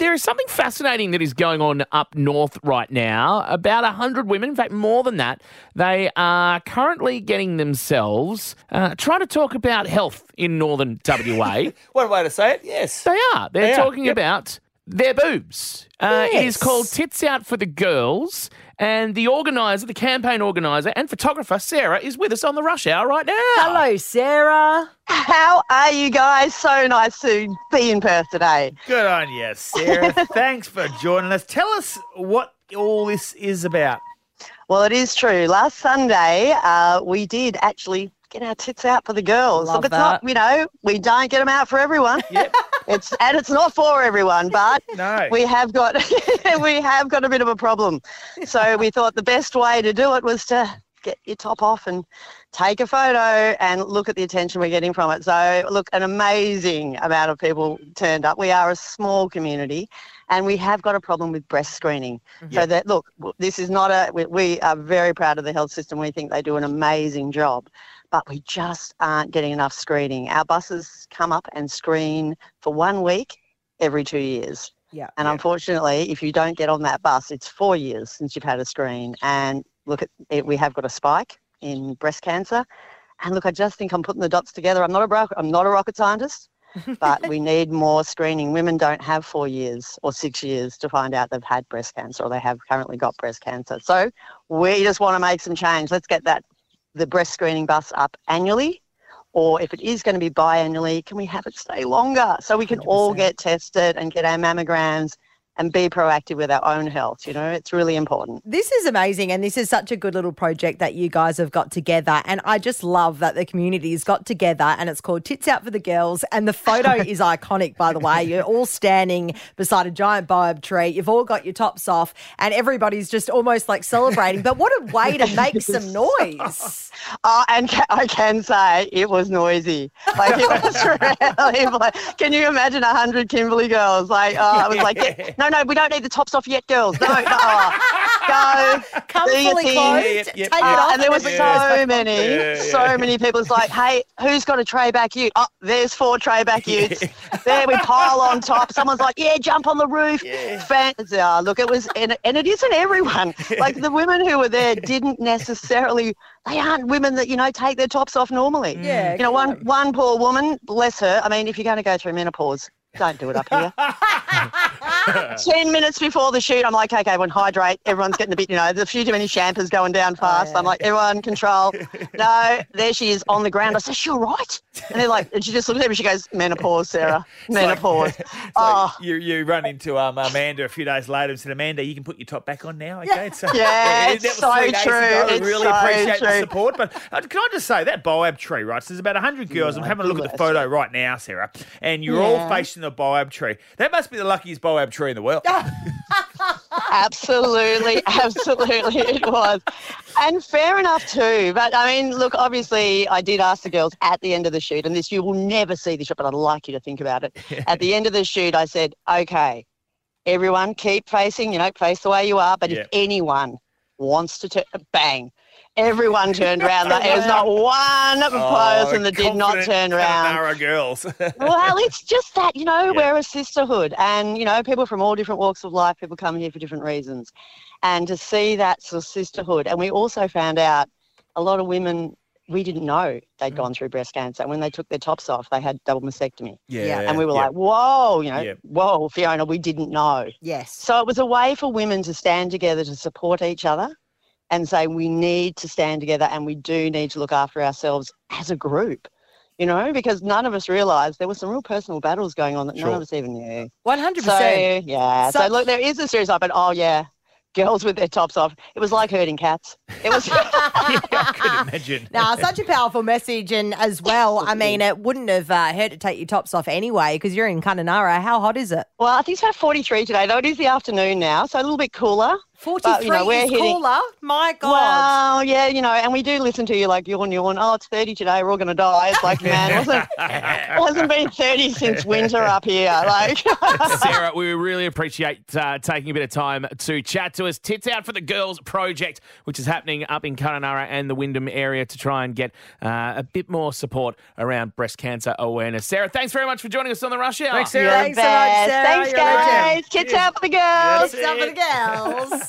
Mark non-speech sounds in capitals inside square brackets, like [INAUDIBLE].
there is something fascinating that is going on up north right now. About 100 women, in fact, more than that, they are currently getting themselves uh, trying to talk about health in northern [LAUGHS] WA. One way to say it, yes. they are. They're They are, talking yep. about their boobs. Uh, It is called Tits Out for the Girls. And the organizer, the campaign organizer and photographer, Sarah, is with us on the rush hour right now. Hello, Sarah. How are you guys? So nice to be in Perth today. Good on you, Sarah. [LAUGHS] Thanks for joining us. Tell us what all this is about. Well, it is true. Last Sunday, uh, we did actually get our tits out for the girls. Love Look, it's not, you know, we don't get them out for everyone. Yep. [LAUGHS] It's and it's not for everyone, but No. we have got [LAUGHS] we have got a bit of a problem. So we thought the best way to do it was to get your top off and take a photo and look at the attention we're getting from it. So look, an amazing amount of people turned up. We are a small community and we have got a problem with breast screening. So that look, this is not a we, we are very proud of the health system. We think they do an amazing job. But we just aren't getting enough screening. Our buses come up and screen for one week every two years. Yeah. And unfortunately, if you don't get on that bus, it's four years since you've had a screen. And look, at it, we have got a spike in breast cancer. And look, I just think I'm putting the dots together. I'm not a bro- I'm not a rocket scientist, [LAUGHS] but we need more screening. Women don't have four years or six years to find out they've had breast cancer or they have currently got breast cancer. So we just want to make some change. Let's get that the breast screening bus up annually. Or if it is going to be biannually, can we have it stay longer so we can all 100%. get tested and get our mammograms and be proactive with our own health? You know, it's really important. This is amazing, and this is such a good little project that you guys have got together. And I just love that the community has got together, and it's called Tits Out for the Girls. And the photo [LAUGHS] is iconic, by the way. You're all standing beside a giant baobab tree. You've all got your tops off, and everybody's just almost like celebrating. But what a way to make [LAUGHS] some noise! Oh, and ca- I can say it was noisy. Like it was [LAUGHS] really. Like, can you imagine a hundred Kimberley girls? Like, oh, I was like, "Yeah, no, no, we don't need the tops off yet, girls. No, no, go. Come Do your fully thing. clothed, Yep, take yep, it off, and there were so goes back on. many, Yeah, yeah. so many people. It's like, hey, who's got a tray back ute? Oh, there's four tray back [LAUGHS] utes. There we pile on top. Someone's like, yeah, jump on the roof. Yeah. Fan- oh, look, it was, and, and it isn't everyone. [LAUGHS] Like the women who were there didn't necessarily. They aren't women that you know take their tops off normally. Mm. Yeah, You know, one come one poor woman, bless her. I mean, if you're going to go through menopause, don't do it up here. [LAUGHS] [LAUGHS] Ten minutes before the shoot, I'm like, okay, everyone hydrate. Everyone's getting a bit, you know, there's a few too many champers going down fast. yeah. I'm like, everyone control. [LAUGHS] No, there she is on the ground. I said, she all right? And they're like, and she just looks at me. She goes, menopause, Sarah, menopause. [LAUGHS] oh, you you run into um, Amanda a few days later and said, Amanda, you can put your top back on now. Okay, so Yeah, that it's was so true. ago. It's really so appreciate the support. But uh, can I just say that Boab tree, right? So there's about hundred girls. I'm having a look at the photo right now, Sarah, and you're all facing the Boab tree. That must be the luckiest Boab tree in the world. [LAUGHS] absolutely, absolutely, it was. And fair enough too. But I mean, look, obviously, I did ask the girls at the end of the shoot, and this you will never see this shot, but I'd like you to think about it. [LAUGHS] At the end of the shoot, I said, okay, everyone keep facing, you know, face the way you are. But Yeah. if anyone wants to turn, bang. Everyone turned around. There was not [LAUGHS] one person that did not Oh, turn around. Kununurra girls. [LAUGHS] Well, it's just that, you know, Yeah. we're a sisterhood and, you know, people from all different walks of life, people come here for different reasons. And to see that sort of sisterhood. And we also found out a lot of women, we didn't know they'd Mm. gone through breast cancer. And When they took their tops off, they had double mastectomy. yeah, and we were yeah. like, whoa, you know, Yeah. whoa, Fiona, we didn't know. Yes. So it was a way for women to stand together to support each other and say we need to stand together and we do need to look after ourselves as a group. You know, because none of us realised there were some real personal battles going on that none of us even knew. One hundred percent. yeah, so Such- look, there is a serious side, but oh yeah, girls with their tops off. It was like herding cats. It was. [LAUGHS] [LAUGHS] yeah, I could imagine. Now, such a powerful message, and as well, I mean, it wouldn't have uh, hurt to take your tops off anyway because you're in Kununurra. How hot is it? Well, I think it's about 43 today, though it is the afternoon now, so a little bit cooler. 43 But, you know, we're is hitting- cooler. My God. Well, yeah, you know, and we do listen to you like yawn, yawn. Oh, it's 30 today. We're all going to die. It's like, man, it wasn't, it hasn't been 30 since winter up here. Like, [LAUGHS] Sarah, we really appreciate uh, taking a bit of time to chat to us. Tits Out for the Girls project, which is happening up in Kununurra and the Wyndham area to try and get uh, a bit more support around breast cancer awareness. Sarah, thanks very much for joining us on the Rush Hour. Thanks, Sarah. you're Thanks so much. Sarah. Thanks, You're a legend. guys. Kids out for the girls. It's up for the girls.